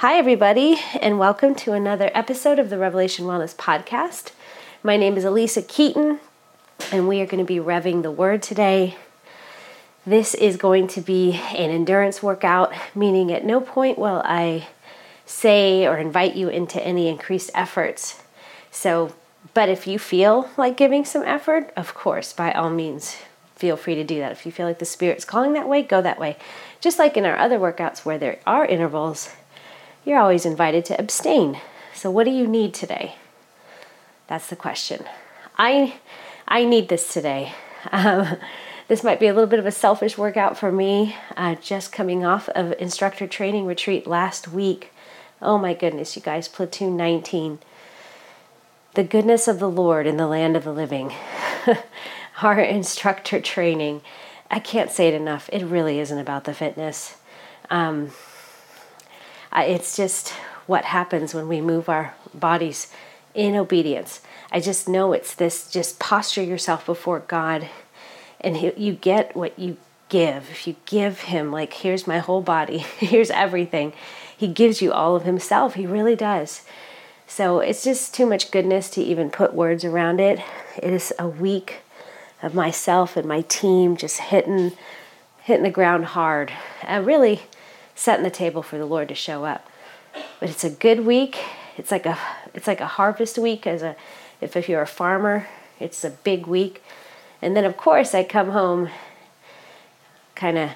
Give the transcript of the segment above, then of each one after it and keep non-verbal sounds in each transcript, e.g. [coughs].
Hi, everybody, and welcome to another episode of the Revelation Wellness Podcast. My name is Alisa Keeton, and we are going to be revving the word today. This is going to be an endurance workout, meaning at no point will I say or invite you into any increased efforts. So, but if you feel like giving some effort, of course, by all means, feel free to do that. If you feel like the Spirit's calling that way, go that way. Just like in our other workouts where there are intervals you're always invited to abstain. So, what do you need today? That's the question. I, I need this today. Um, [laughs] this might be a little bit of a selfish workout for me. Uh, just coming off of instructor training retreat last week. Oh my goodness, you guys, platoon 19. The goodness of the Lord in the land of the living. [laughs] Our instructor training. I can't say it enough. It really isn't about the fitness. Um, it's just what happens when we move our bodies in obedience. I just know it's this just posture yourself before God and you get what you give. If you give Him, like, here's my whole body, [laughs] here's everything, He gives you all of Himself. He really does. So it's just too much goodness to even put words around it. It is a week of myself and my team just hitting hitting the ground hard. Uh, really setting the table for the Lord to show up. But it's a good week. It's like a it's like a harvest week as a if, if you're a farmer, it's a big week. And then of course I come home kind of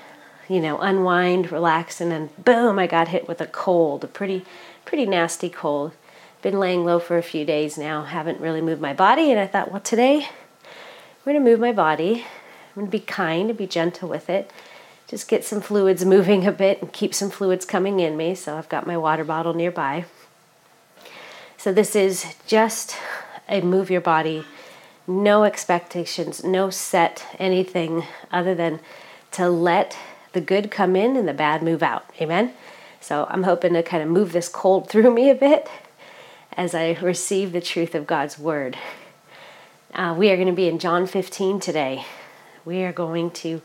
you know, unwind, relax, and then boom, I got hit with a cold, a pretty, pretty nasty cold. Been laying low for a few days now, haven't really moved my body, and I thought, well, today I'm going to move my body. I'm going to be kind and be gentle with it just get some fluids moving a bit and keep some fluids coming in me. So I've got my water bottle nearby. So this is just a move your body, no expectations, no set anything other than to let the good come in and the bad move out. Amen. So I'm hoping to kind of move this cold [laughs] through me a bit as I receive the truth of God's word. Uh, we are going to be in John 15 today. We are going to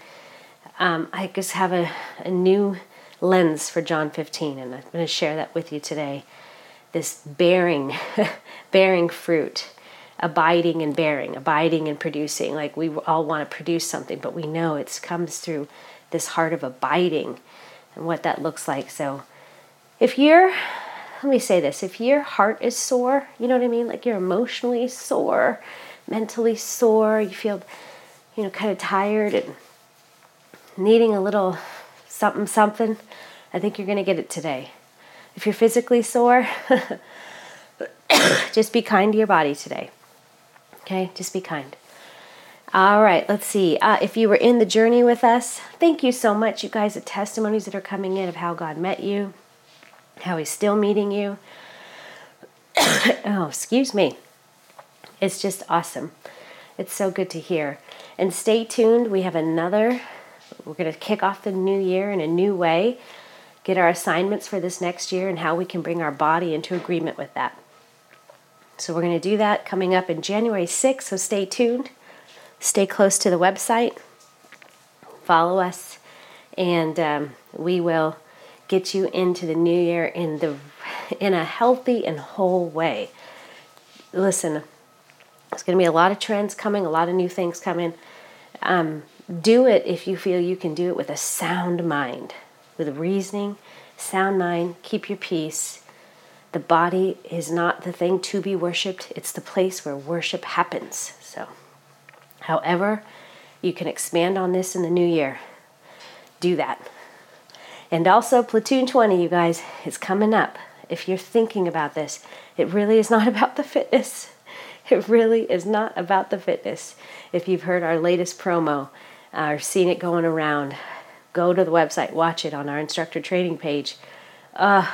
um, I just have a, a new lens for John 15, and I'm going to share that with you today. This bearing, [laughs] bearing fruit, abiding and bearing, abiding and producing. Like we all want to produce something, but we know it comes through this heart of abiding and what that looks like. So if you're, let me say this, if your heart is sore, you know what I mean? Like you're emotionally sore, mentally sore, you feel, you know, kind of tired and needing a little something something, I think you're going to get it today. If you're physically sore, [coughs] just be kind to your body today. Okay, just be kind. All right, let's see. Uh, if you were in the journey with us, thank you so much, you guys, the testimonies that are coming in of how God met you, how He's still meeting you. [coughs] oh, excuse me. It's just awesome. It's so good to hear. And stay tuned. We have another we're going to kick off the new year in a new way, get our assignments for this next year, and how we can bring our body into agreement with that. So, we're going to do that coming up in January 6th, so stay tuned. Stay close to the website, follow us, and um, we will get you into the new year in the in a healthy and whole way. Listen, there's going to be a lot of trends coming, a lot of new things coming. Um, do it if you feel you can do it with a sound mind, with reasoning, sound mind, keep your peace. The body is not the thing to be worshiped, it's the place where worship happens. So, however, you can expand on this in the new year. Do that. And also, Platoon 20, you guys, is coming up. If you're thinking about this, it really is not [laughs] about the fitness. It really is not about the fitness. If you've heard our latest promo, or seen it going around, go to the website, watch it on our instructor training page. Uh,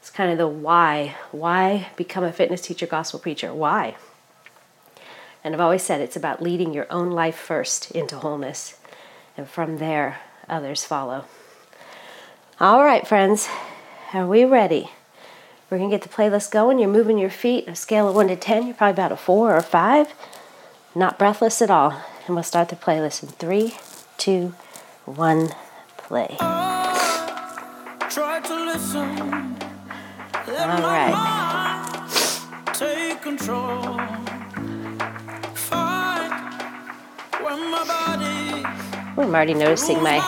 it's kind of the why. Why become a fitness teacher, gospel preacher? Why? And I've always said it's about leading your own life first into wholeness, and from there, others follow. All right, friends, are we ready? We're to get the playlist going. You're moving your feet. A scale of 1 to 10, you're probably about a 4 or 5. Not breathless at all and we'll start the playlist in three, two, one, play. Try to listen, All right. Take control. Fight when my body, Ooh, I'm already noticing my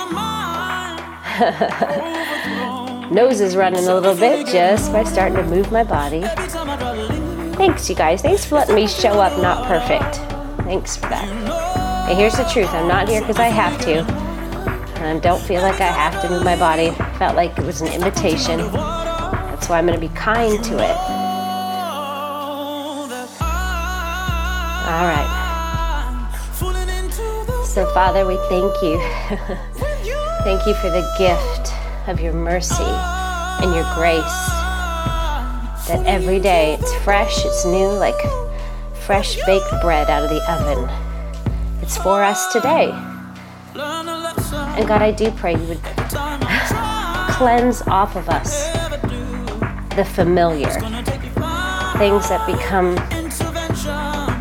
[laughs] nose is running a little bit just by starting to move my body. Every time I try to leave, Thanks, you guys. Thanks for letting me show up not perfect. Thanks for that. And here's the truth I'm not here because I have to. And I don't feel like I have to move my body. Felt like it was an invitation. That's why I'm going to be kind to it. I- All right. So, Father, we thank you. [laughs] thank you for the gift of your mercy and your grace. That every day it's fresh, it's new, like fresh baked bread out of the oven. It's for us today. And God, I do pray you would [sighs] cleanse off of us the familiar, things that become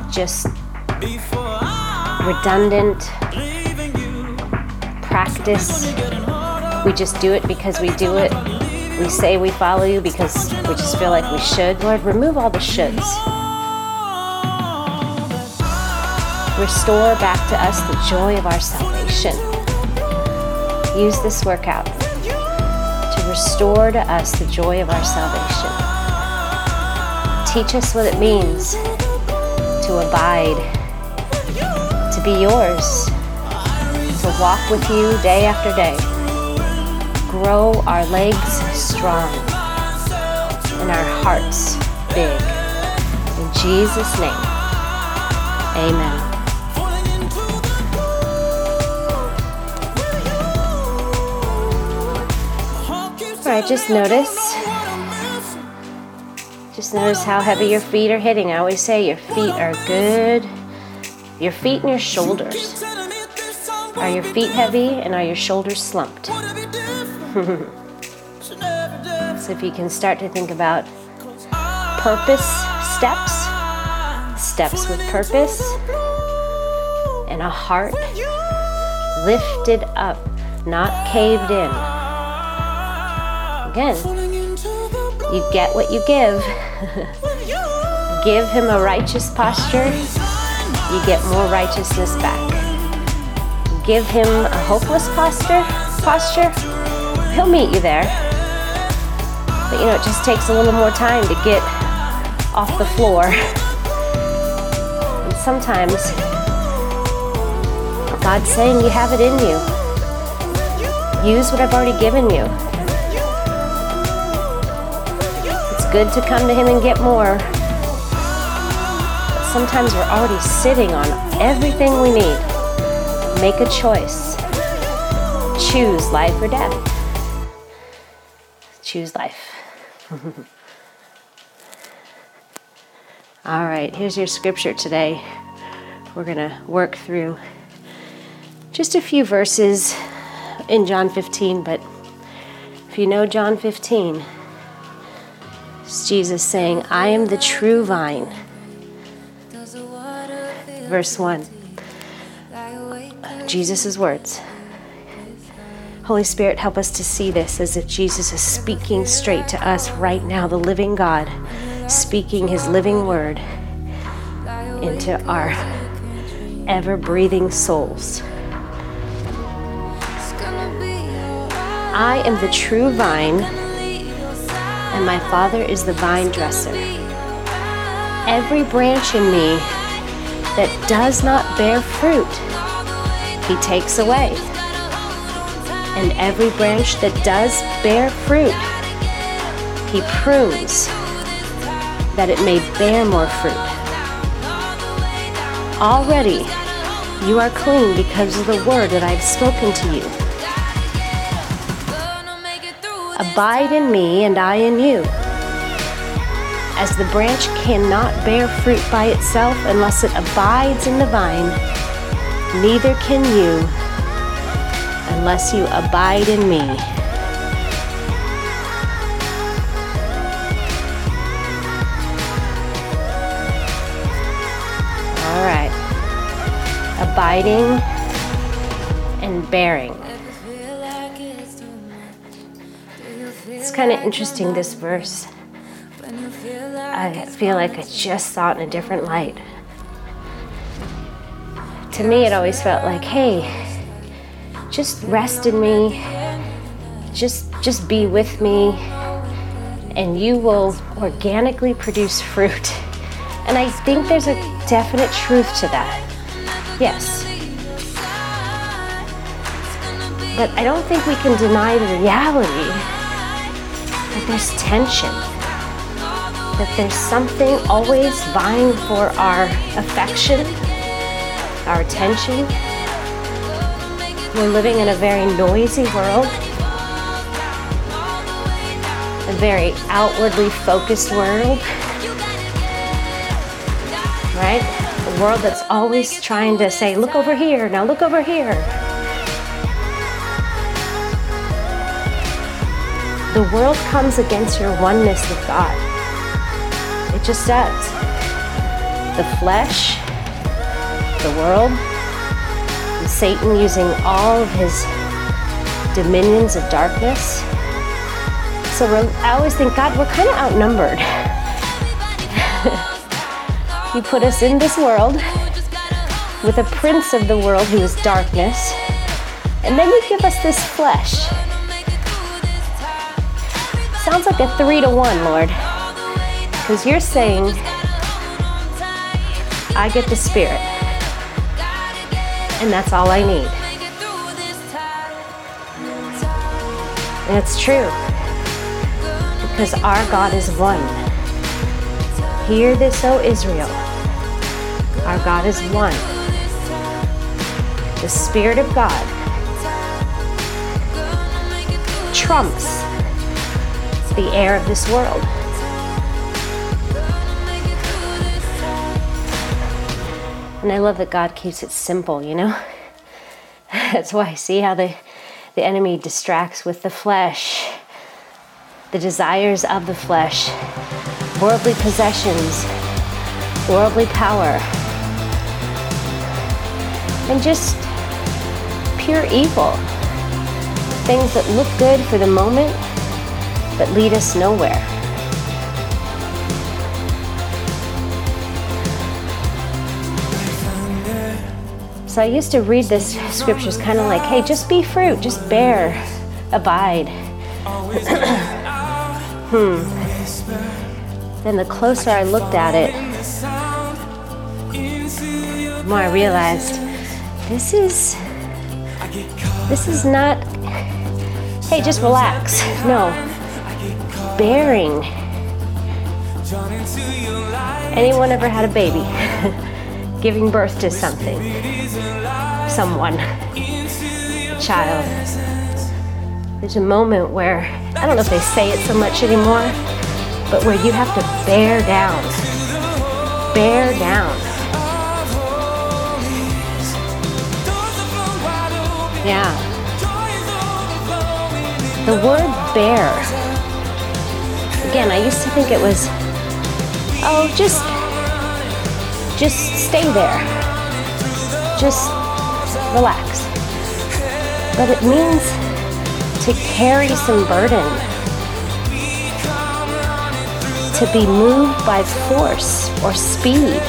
just redundant practice. We just do it because we do it. We say we follow you because we just feel like we should. Lord, remove all the shoulds. Restore back to us the joy of our salvation. Use this workout to restore to us the joy of our salvation. Teach us what it means to abide, to be yours, to walk with you day after day. Grow our legs strong and our hearts big. In Jesus' name, amen. Right, just notice. Just notice how heavy your feet are hitting. I always say your feet are good. Your feet and your shoulders. Are your feet heavy and are your shoulders slumped? [laughs] So if you can start to think about purpose steps, steps with purpose, and a heart lifted up, not caved in. Again, you get what you give. [laughs] give him a righteous posture, you get more righteousness back. Give him a hopeless posture, posture, he'll meet you there. But you know, it just takes a little more time to get off the floor. And sometimes God's saying you have it in you. Use what I've already given you. Good to come to Him and get more. But sometimes we're already sitting on everything we need. Make a choice. Choose life or death. Choose life. [laughs] All right, here's your scripture today. We're going to work through just a few verses in John 15, but if you know John 15, it's Jesus saying, I am the true vine. Verse 1, Jesus' words. Holy Spirit, help us to see this as if Jesus is speaking straight to us right now, the living God, speaking his living word into our ever breathing souls. I am the true vine, and my Father is the vine dresser. Every branch in me that does not bear fruit, he takes away. And every branch that does bear fruit, he prunes that it may bear more fruit. Already, you are clean because of the word that I've spoken to you. Abide in me, and I in you. As the branch cannot bear fruit by itself unless it abides in the vine, neither can you unless you abide in me. All right. Abiding and bearing. Kind of interesting, this verse. I feel like I just saw it in a different light. To me, it always felt like, hey, just rest in me, just just be with me, and you will organically produce fruit. [laughs] And I think there's a definite truth to that. Yes. But I don't think we can deny the reality that there's tension, that there's something always vying for our affection, our attention. We're living in a very noisy world, a very outwardly focused world, right? A world that's always trying to say, look over here, now look over here. The world comes against your oneness with God. It just does. The flesh, the world, and Satan using all of his dominions of darkness. So I always think, God, we're kind of outnumbered. [laughs] you put us in this world with a prince of the world who is darkness, and then you give us this flesh. Sounds like a three to one, Lord. Because you're saying, I get the Spirit, and that's all I need. And it's true. Because our God is one. Hear this, O Israel. Our God is one. The Spirit of God trumps the air of this world. And I love that God keeps it simple, you know? [laughs] That's why I see how the, the enemy distracts with the flesh, the desires of the flesh, worldly possessions, worldly power, and just pure evil. Things that look good for the moment, but lead us nowhere. So I used to read this scripture scriptures kind of like, hey, just be fruit, just bear, abide. [clears throat] hmm. Then the closer I looked at it, the more I realized this is this is not hey, just relax. No. Bearing. Anyone ever had a baby? [laughs] Giving birth to something, someone, a child. There's a moment where, I don't know if they say it so much anymore, but where you have to bear down. Bear down. Yeah. The word bear. Again, I used to think it was, oh, just just stay there. Just relax. But it means to carry some burden, to be moved by force or speed,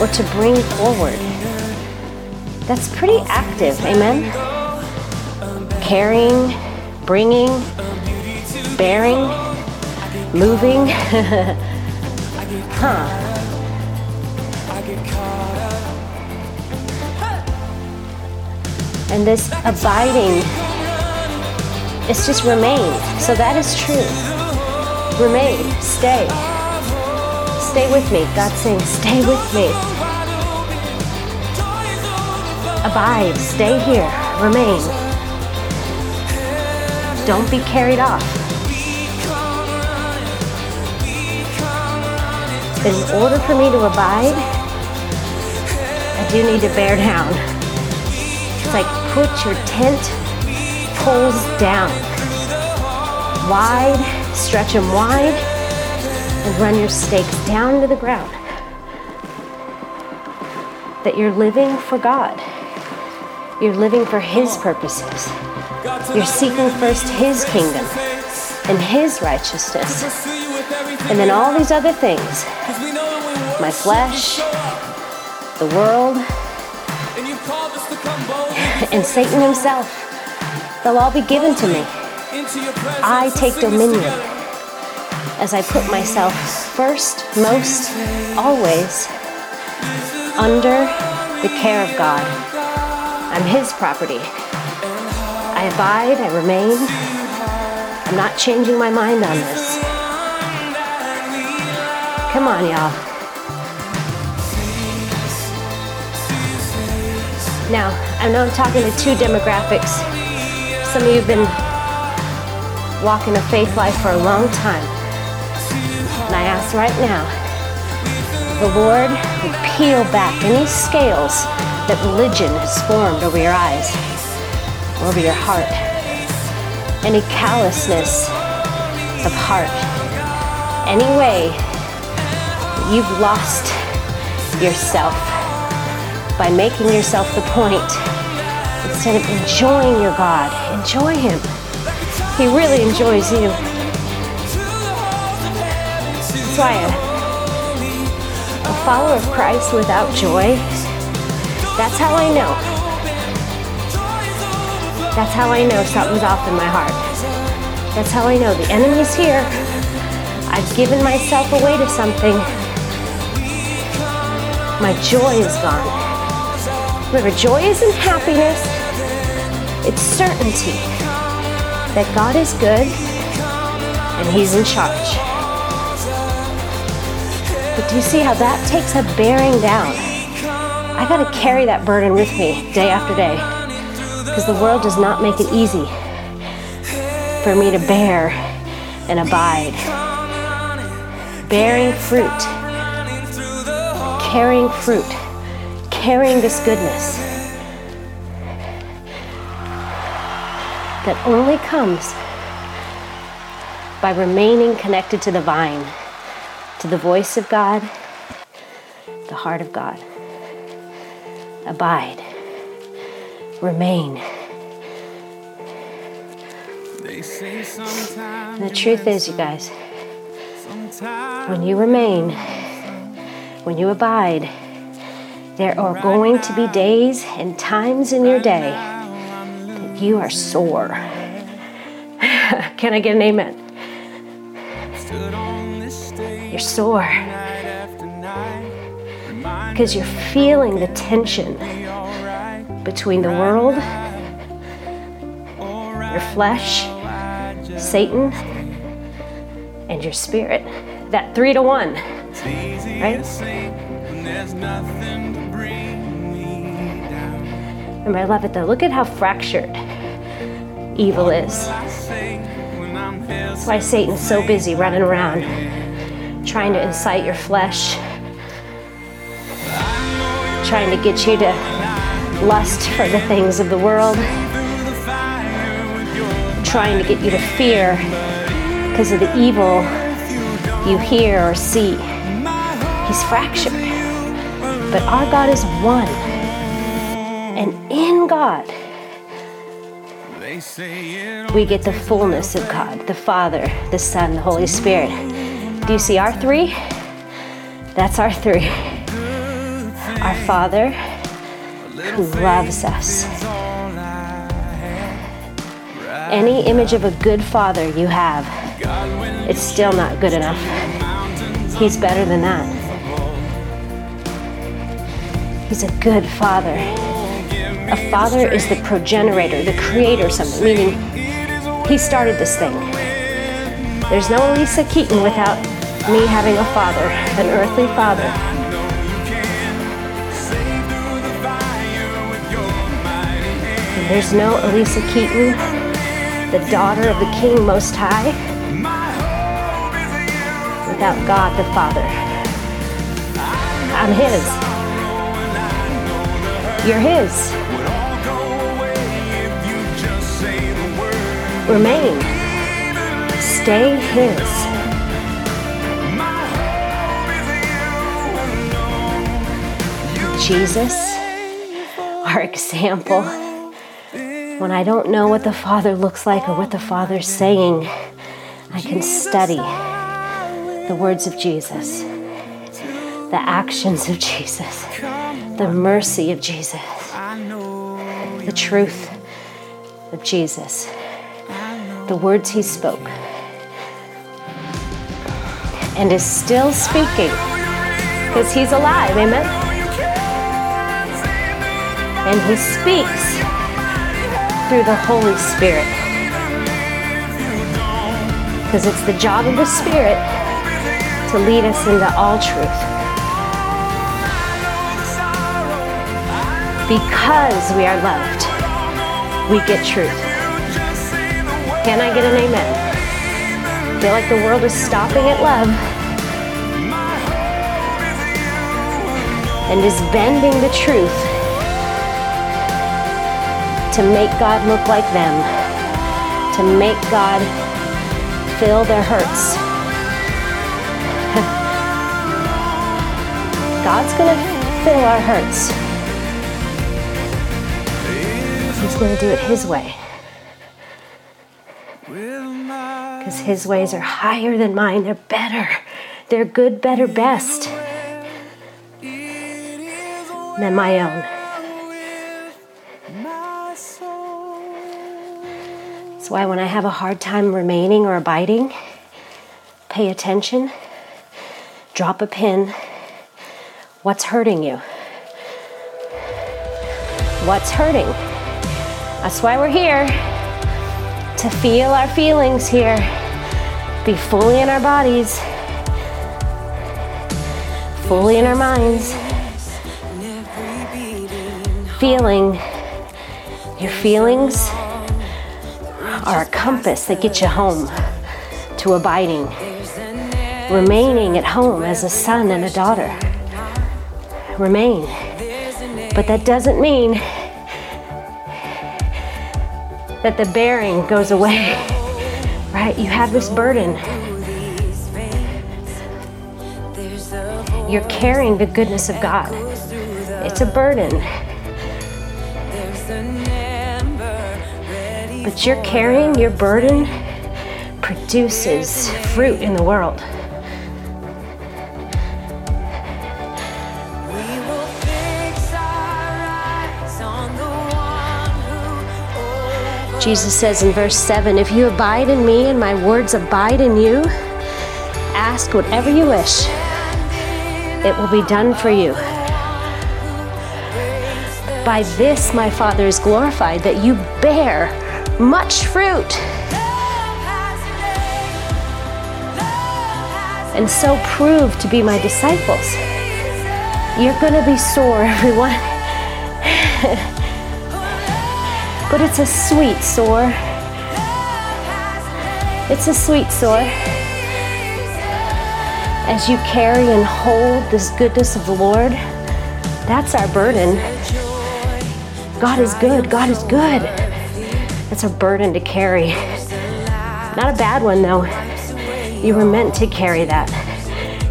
or to bring forward. That's pretty active, amen? Carrying, bringing, bearing, moving. [laughs] huh. And this abiding is just remain. So that is true. Remain, stay. Stay with me. God's saying, stay with me. Abide, stay here, remain. Don't be carried off. In order for me to abide, I do need to bear down. It's like put your tent poles down. Wide, stretch them wide, and run your stakes down to the ground. That you're living for God. You're living for His purposes. You're seeking first His kingdom and His righteousness. And then all these other things my flesh, the world, and Satan himself, they'll all be given to me. I take dominion as I put myself first, most, always under the care of God. I'm His property. I abide, I remain. I'm not changing my mind on this. Come on, y'all. Now, I know I'm talking to two demographics. Some of you have been walking a faith life for a long time. And I ask right now, the Lord would peel back any scales that religion has formed over your eyes, over your heart, any callousness of heart, any way you've lost yourself by making yourself the point instead of enjoying your God. Enjoy Him. He really enjoys you. That's why a, a follower of Christ without joy, that's how I know. That's how I know something's off in my heart. That's how I know the enemy's here. I've given myself away to something. My joy is gone. Remember, joy isn't happiness, it's certainty that God is good and He's in charge. But do you see how that takes a bearing down? I got to carry that burden with me day after day because the world does not make it easy for me to bear and abide. Bearing fruit, carrying fruit carrying this goodness that only comes by remaining connected to the vine, to the voice of God, the heart of God. Abide, remain. And the truth is, you guys, when you remain, when you abide, there are going to be days and times in your day that you are sore. [laughs] Can I get an amen? You're sore because you're feeling the tension between the world, your flesh, Satan, and your spirit. That three to one, right? And I love it though. Look at how fractured evil is. That's why Satan's so busy running around trying to incite your flesh, trying to get you to lust for the things of the world, trying to get you to fear because of the evil you hear or see. He's fractured. But our God is one. In God, we get the fullness of God the Father, the Son, the Holy Spirit. Do you see our three? That's our three. Our Father who loves us. Any image of a good father you have, it's still not good enough. He's better than that. He's a good father. A father is the progenitor, the creator something, meaning he started this thing. There's no Alisa Keeton without me having a father, an earthly father. There's no Alisa Keeton, the daughter of the King Most High, without God the Father. I'm His. You're His. Remain. Stay His. Jesus, our example. When I don't know what the Father looks like or what the Father's saying, I can study the words of Jesus, the actions of Jesus, the mercy of Jesus, the truth of Jesus, the words he spoke, and is still speaking because he's alive, amen? And he speaks through the Holy Spirit. Because it's the job of the Spirit to lead us into all truth. Because we are loved, we get truth. Can I get an amen? Feel like the world is stopping at love and is bending the truth to make God look like them, to make God fill their hurts. [laughs] God's going to fill our hurts. He's going to do it His way. Because His ways are higher than mine. They're better. They're good, better, best than my own. That's why when I have a hard time remaining or abiding, pay attention, drop a pin. What's hurting you? What's hurting? That's why we're here to feel our feelings here, be fully in our bodies, fully in our minds, feeling your feelings are a compass that gets you home to abiding, remaining at home as a son and a daughter. Remain. But that doesn't mean that the bearing goes away, right? You have this burden. You're carrying the goodness of God. It's a burden. But you're carrying your burden produces fruit in the world. Jesus says in verse 7 If you abide in me and my words abide in you, ask whatever you wish, it will be done for you. By this my Father is glorified, that you bear much fruit. And so prove to be my disciples. You're going to be sore, everyone. [laughs] but it's a sweet sore. It's a sweet sore. As you carry and hold this goodness of the Lord, that's our burden. God is good. God is good. That's a burden to carry. Not a bad one, though. You were meant to carry that.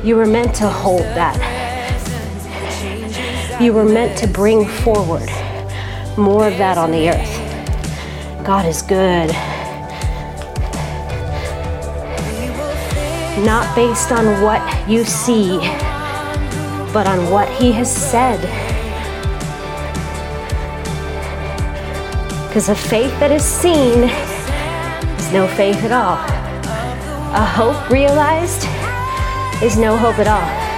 You were meant to hold that. You were meant to bring forward more of that on the earth. God is good. Not based on what you see, but on what He has said. Because a faith that is seen is no faith at all. A hope realized is no hope at all.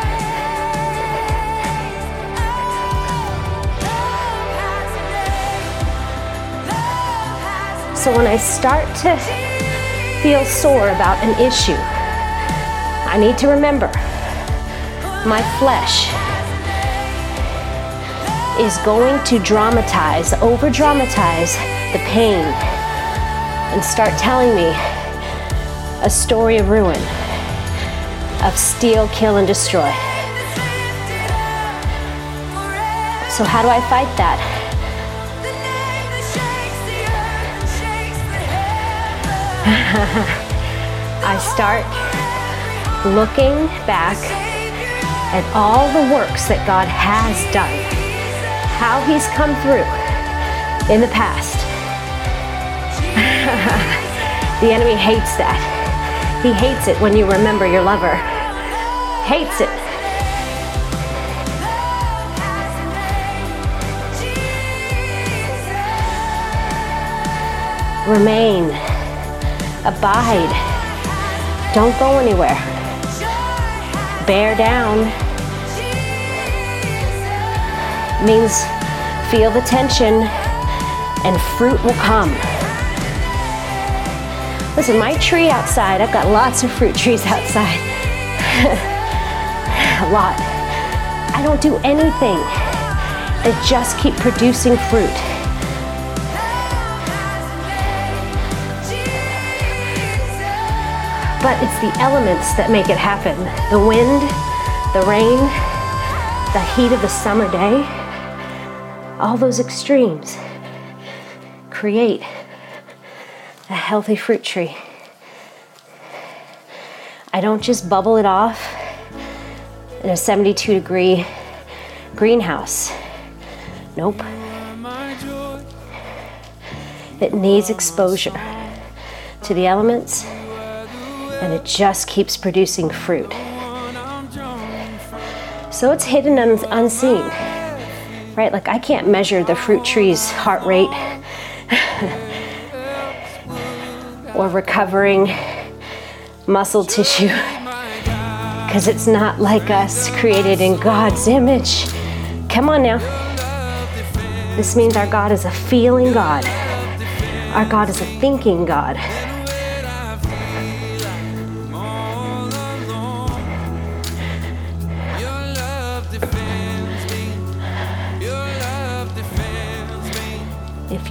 So when I start to feel sore about an issue, I need to remember my flesh is going to dramatize, over dramatize the pain and start telling me a story of ruin, of steal, kill, and destroy. So, how do I fight that? [laughs] I start looking back at all the works that God has done, how He's come through in the past. [laughs] the enemy hates that. He hates it when you remember your lover. Hates it. Remain. Abide. Don't go anywhere. Bear down means feel the tension and fruit will come. Listen, my tree outside, I've got lots of fruit trees outside. [laughs] A lot. I don't do anything. They just keep producing fruit. But it's the elements that make it happen the wind, the rain, the heat of the summer day, all those extremes create a healthy fruit tree. I don't just bubble it off in a 72 degree greenhouse. Nope. It needs exposure to the elements and it just keeps producing fruit. So it's hidden and unseen, right? Like I can't measure the fruit tree's heart rate [laughs] or recovering muscle tissue [laughs] because it's not like us created in God's image. Come on now. This means our God is a feeling God, our God is a thinking God.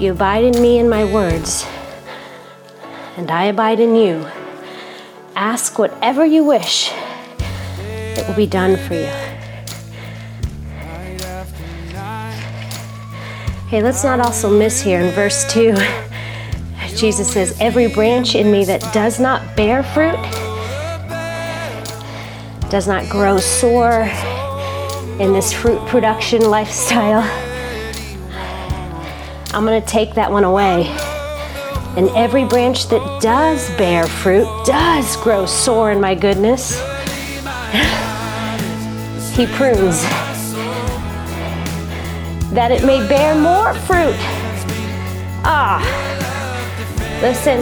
You abide in me and my words, and I abide in you, ask whatever you wish, it will be done for you. Okay, let's not also miss here in verse 2. Jesus says, Every branch in me that does not bear fruit, does not grow sore in this fruit production lifestyle, I'm going to take that one away. And every branch that does bear fruit does grow sore in my goodness. [sighs] he prunes that it may bear more fruit. Ah, listen.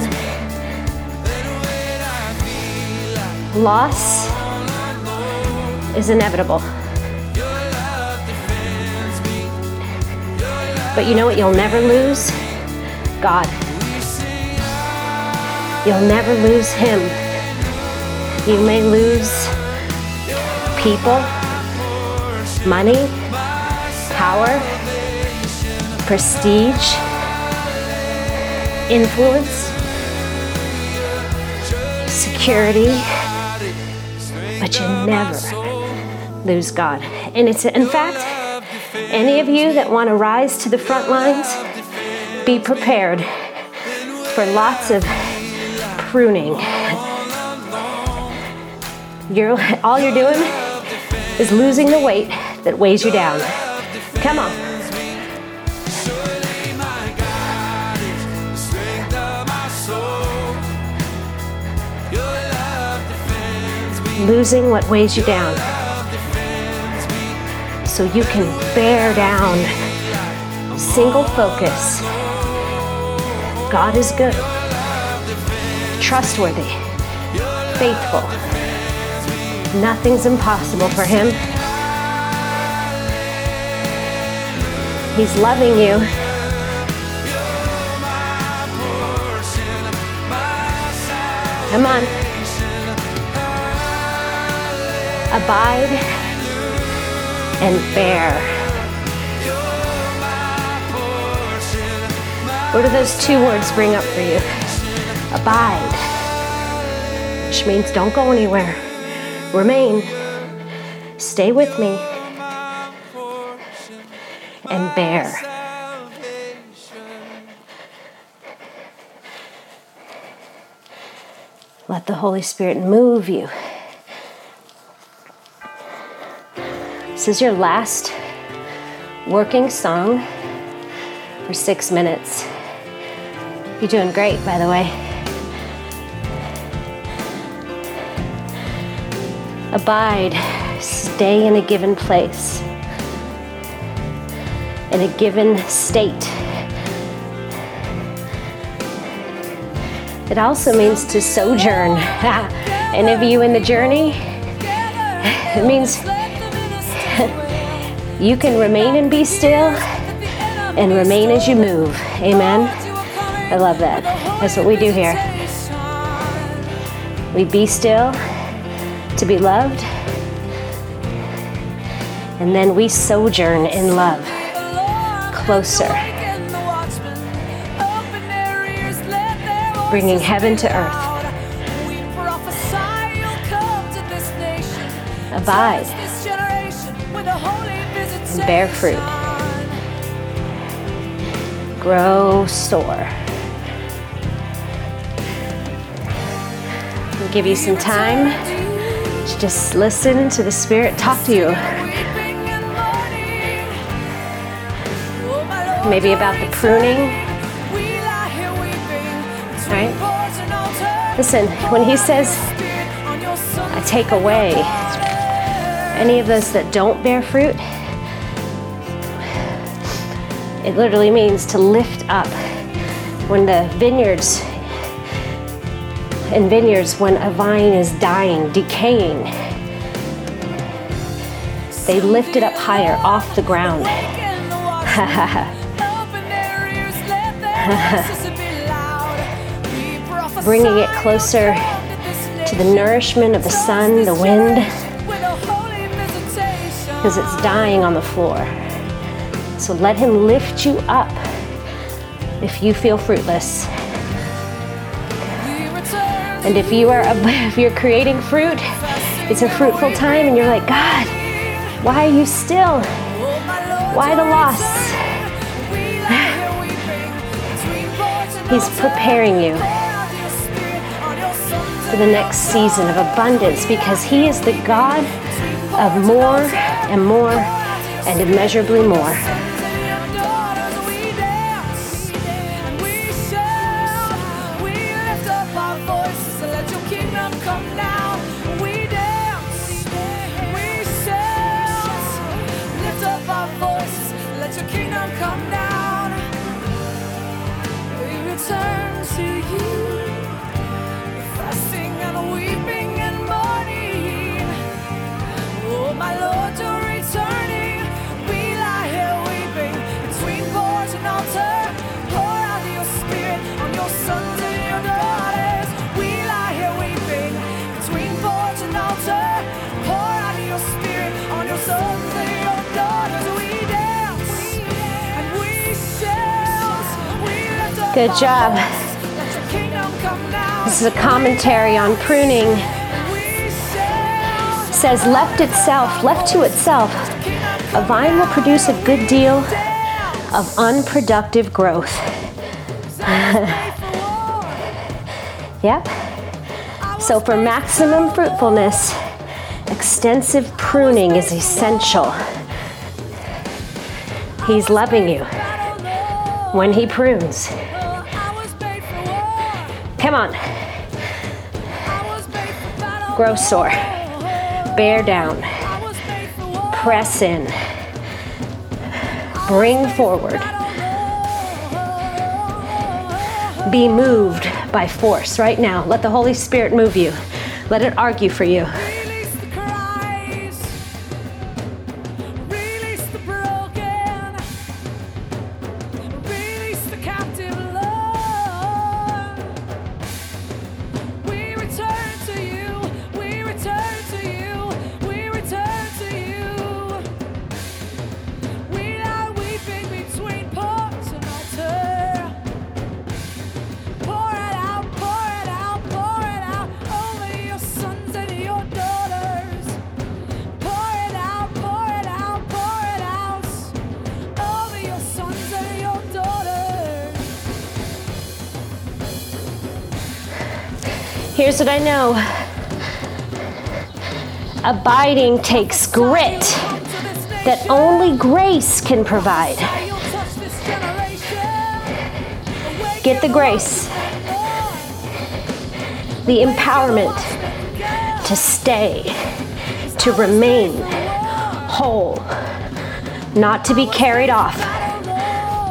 Loss is inevitable. But you know what you'll never lose? God. You'll never lose Him. You may lose people, money, power, prestige, influence, security, but you never lose God. And it's, in fact, any of you that want to rise to the front lines, be prepared for lots of pruning. You're, all you're doing is losing the weight that weighs you down. Come on. Losing what weighs you down so you can bear down. Single focus. God is good, trustworthy, faithful. Nothing's impossible for Him. He's loving you. Come on. Abide and bear. What do those two words bring up for you? Abide, which means don't go anywhere. Remain. Stay with me. And bear. Let the Holy Spirit move you. This is your last working song for six minutes. You're doing great, by the way. Abide, stay in a given place, in a given state. It also means to sojourn. [laughs] Any of you in the journey? It means you can remain and be still and remain as you move. Amen. I love that. That's what we do here. We be still to be loved, and then we sojourn in love closer, bringing heaven to earth. Abide bear fruit. Grow, soar. I'll give you some time to just listen to the Spirit talk to you. Maybe about the pruning. Right? Listen, when He says, I take away any of those that don't bear fruit, it literally means to lift up. When the vineyards, in vineyards, when a vine is dying, decaying, they lift it up higher off the ground. [laughs] Bringing it closer to the nourishment of the sun, the wind, because it's dying on the floor. So let Him lift you up if you feel fruitless. And if you are [laughs] if you're creating fruit, it's a fruitful time, and you're like, God, why are you still? Why the loss? [sighs] He's preparing you for the next season of abundance because He is the God of more and more and immeasurably more. Good job. This is a commentary on pruning. It says, left itself, left to itself, a vine will produce a good deal of unproductive growth. [laughs] Yep. So, for maximum fruitfulness, extensive pruning is essential. He's loving you when He prunes. Come on, grow sore, bear down, press in, bring forward, be moved by force right now. Let the Holy Spirit move you. Let it argue for you. Here's what I know abiding takes grit that only grace can provide. Get the grace, the empowerment to stay to remain whole, not to be carried off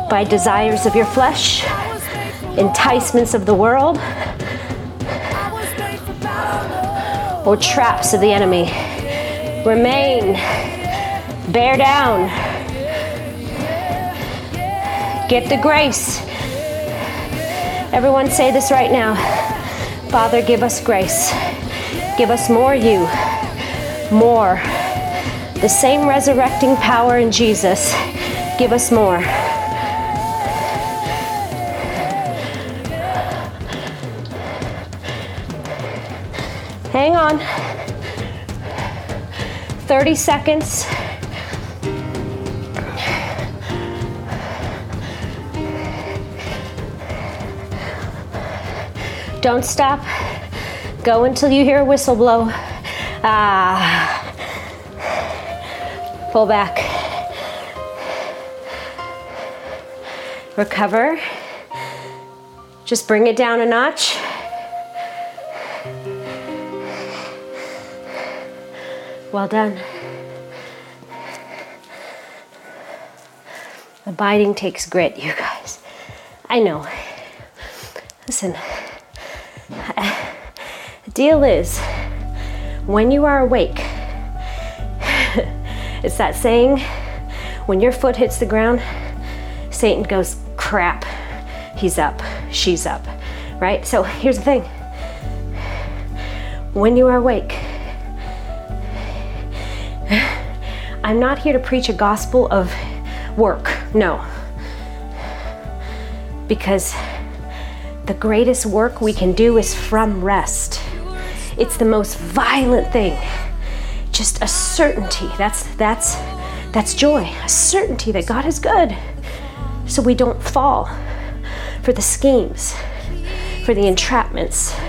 by desires of your flesh, enticements of the world, or traps of the enemy. Remain, bear down, get the grace. Everyone say this right now. Father, give us grace. Give us more you, more. The same resurrecting power in Jesus. Give us more. Hang on. 30 seconds. Don't stop. Go until you hear a whistle blow. Ah. Pull back. Recover. Just bring it down a notch. Well done. Abiding takes grit, you guys. I know. Listen, the deal is when you are awake, [laughs] it's that saying when your foot hits the ground, Satan goes, crap, he's up, she's up, right? So here's the thing when you are awake, I'm not here to preach a gospel of work, no. Because the greatest work we can do is from rest. It's the most violent thing. Just a certainty. That's that's that's joy. A certainty that God is good. So we don't fall for the schemes, for the entrapments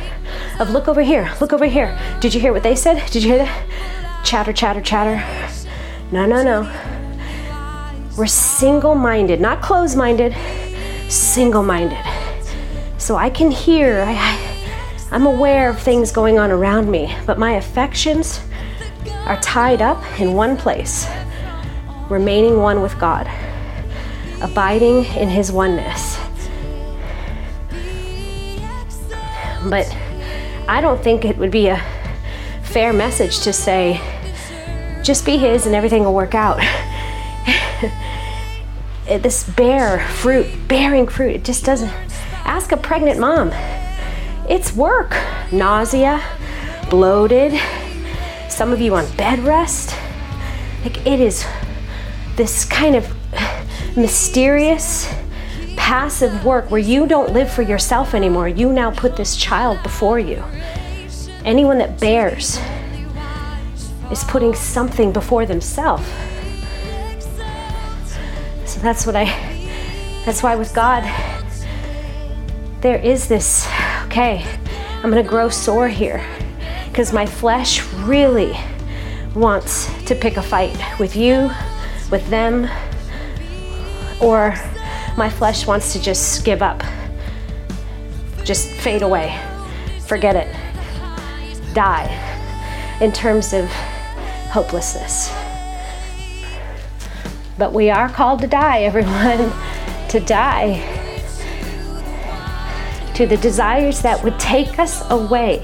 of look over here, look over here. Did you hear what they said? Did you hear that? Chatter, chatter, chatter. No, no, no. We're single minded, not close minded, single minded. So I can hear, I, I, I'm aware of things going on around me, but my affections are tied up in one place, remaining one with God, abiding in His oneness. But I don't think it would be a fair message to say, just be His and everything will work out. [laughs] this bear fruit, bearing fruit, it just doesn't. Ask a pregnant mom. It's work. Nausea, bloated, some of you on bed rest. Like it is this kind of mysterious, passive work where you don't live for yourself anymore. You now put this child before you. Anyone that bears is putting something before themselves. So that's what I, that's why with God, there is this, okay, I'm gonna grow sore here because my flesh really wants to pick a fight with you, with them, or my flesh wants to just give up, just fade away, forget it, die in terms of hopelessness. But we are called to die, everyone, to die to the desires that would take us away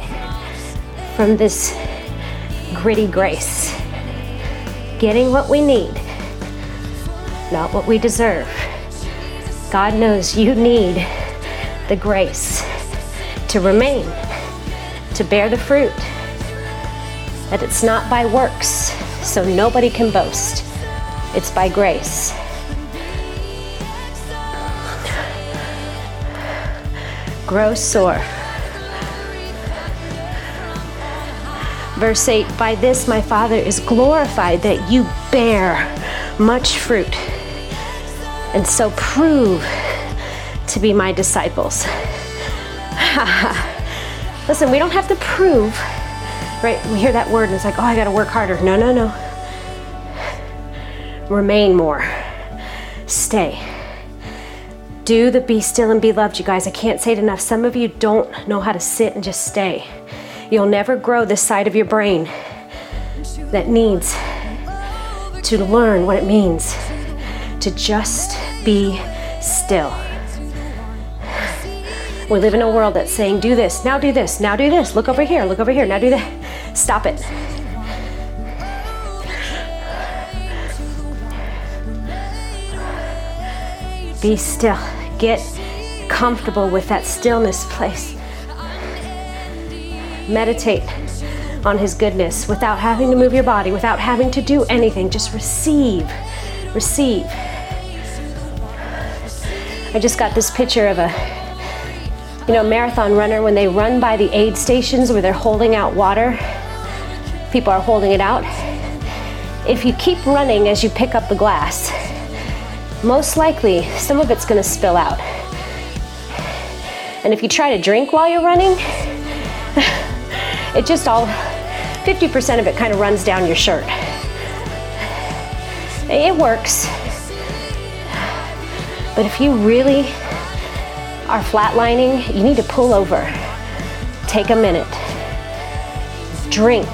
from this gritty grace. Getting what we need, not what we deserve. God knows you need the grace to remain, to bear the fruit, that it's not by works, so nobody can boast. It's by grace. Grow sore. Verse 8 By this my Father is glorified that you bear much fruit, and so prove to be my disciples. [laughs] Listen, we don't have to prove, right? We hear that word and it's like, oh, I gotta work harder. No, no, no. Remain more. Stay. Do the be still and be loved, you guys. I can't say it enough. Some of you don't know how to sit and just stay. You'll never grow this side of your brain that needs to learn what it means to just be still. We live in a world that's saying, do this, now do this, now do this, look over here, look over here, now do that. Stop it. Be still. Get comfortable with that stillness place. Meditate on His goodness without having to move your body, without having to do anything. Just receive. Receive. I just got this picture of a you know, marathon runner when they run by the aid stations where they're holding out water. People are holding it out. If you keep running as you pick up the glass, most likely some of it's going to spill out. And if you try to drink while you're running, [laughs] it just all 50% of it kind of runs down your shirt. It works. But if you really are flatlining, you need to pull over. Take a minute. Drink.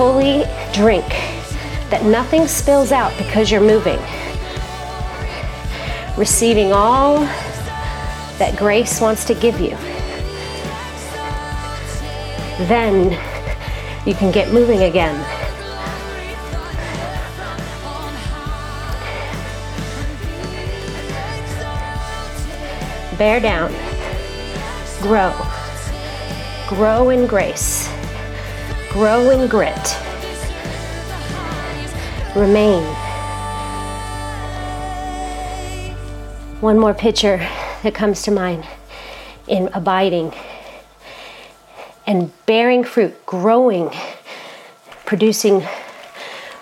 Fully drink. That nothing spills out because you're moving receiving all that grace wants to give you. Then you can get moving again. Bear down. Grow. Grow in grace. Grow in grit. Remain. One more picture that comes to mind in abiding and bearing fruit, growing, producing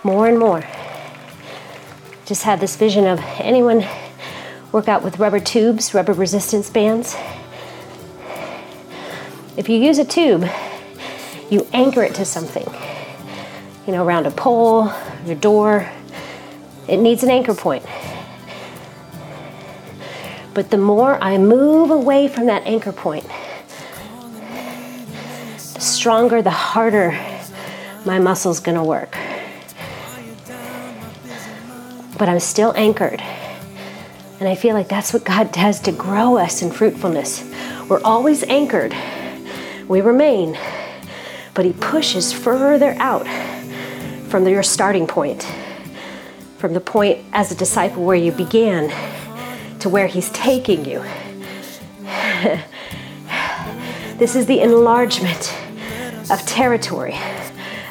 more and more. Just had this vision of anyone work out with rubber tubes, rubber resistance bands. If you use a tube, you anchor it to something, you know, around a pole, your door. It needs an anchor point. But the more I move away from that anchor point, the stronger, the harder my muscle's gonna work. But I'm still anchored. And I feel like that's what God does to grow us in fruitfulness. We're always anchored, we remain, but He pushes further out from your starting point, from the point as a disciple where you began to where He's taking you. [laughs] this is the enlargement of territory,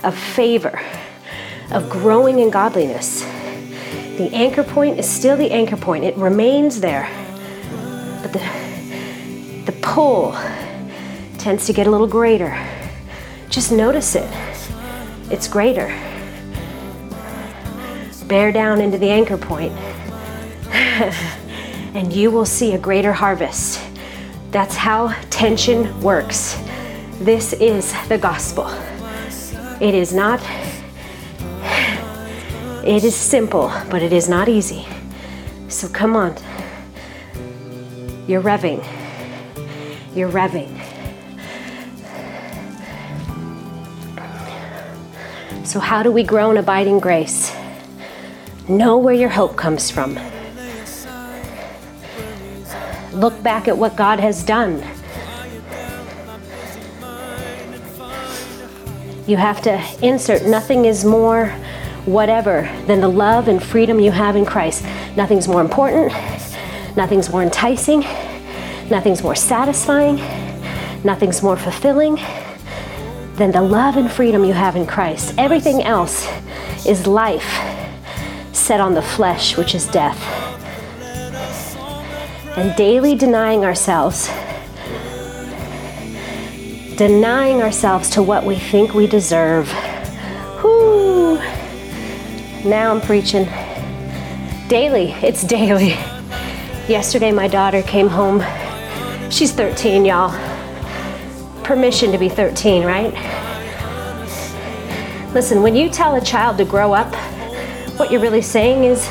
of favor, of growing in godliness. The anchor point is still the anchor point, it remains there. But the, the pull tends to get a little greater. Just notice it, it's greater. Bear down into the anchor [laughs] and you will see a greater harvest. That's how tension works. This is the gospel. It is not, it is simple, but it is not easy. So come on. You're revving. You're revving. So, how do we grow in abiding grace? Know where your hope comes from. Look back at what God has done. You have to insert nothing is more whatever than the love and freedom you have in Christ. Nothing's more important, nothing's more enticing, nothing's more satisfying, nothing's more fulfilling than the love and freedom you have in Christ. Everything else is life set on the flesh, which is death and daily denying ourselves, denying ourselves to what we think we deserve. Whoo! Now I'm preaching. Daily, it's daily. Yesterday, my daughter came home. She's 13, y'all. Permission to be 13, right? Listen, when you tell a child to grow up, what you're really saying is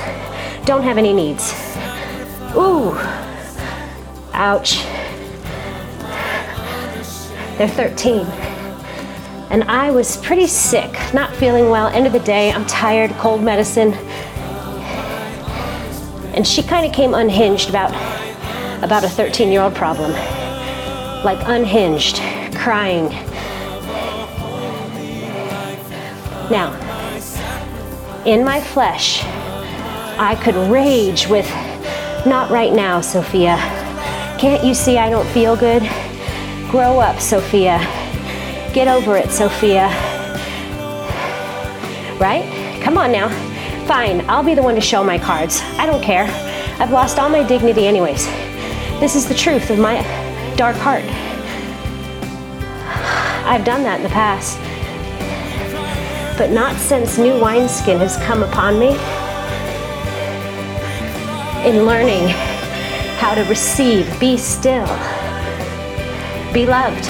don't have any needs. Ooh, Ouch. They're 13. And I was pretty sick, not feeling well. End of the day, I'm tired, cold medicine. And she kind of came unhinged about about a 13 year old problem. Like unhinged, crying. Now, in my flesh, I could rage with, not right now, Sophia. Can't you see I don't feel good? Grow up, Sophia. Get over it, Sophia. Right? Come on now. Fine, I'll be the one to show my cards. I don't care. I've lost all my dignity, anyways. This is the truth of my dark heart. I've done that in the past, but not since new wineskin has come upon me. In learning how to receive, be still, be loved.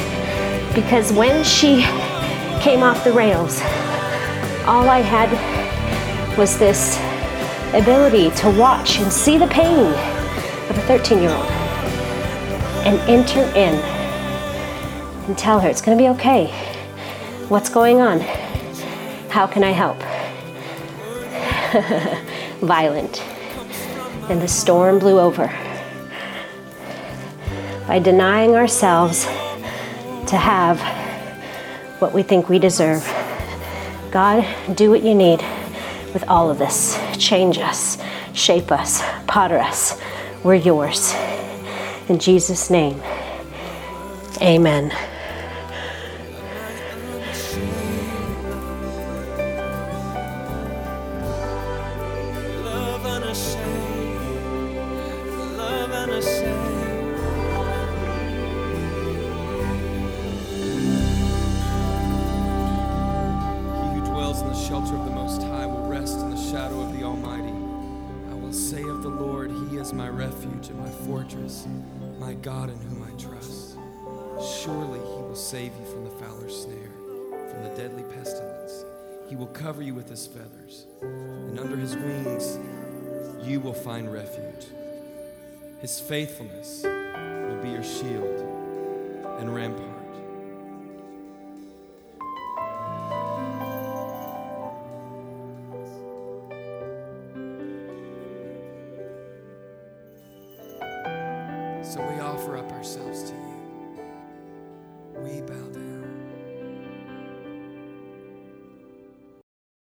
Because when she came off the rails, all I had was this ability to watch and see the pain of a 13 year old and enter in and tell her it's going to be okay. What's going on? How can I help? [laughs] Violent. And the storm blew over. By denying ourselves to have what we think we deserve. God, do what you need with all of this. Change us, shape us, potter us. We're yours. In Jesus' name, amen.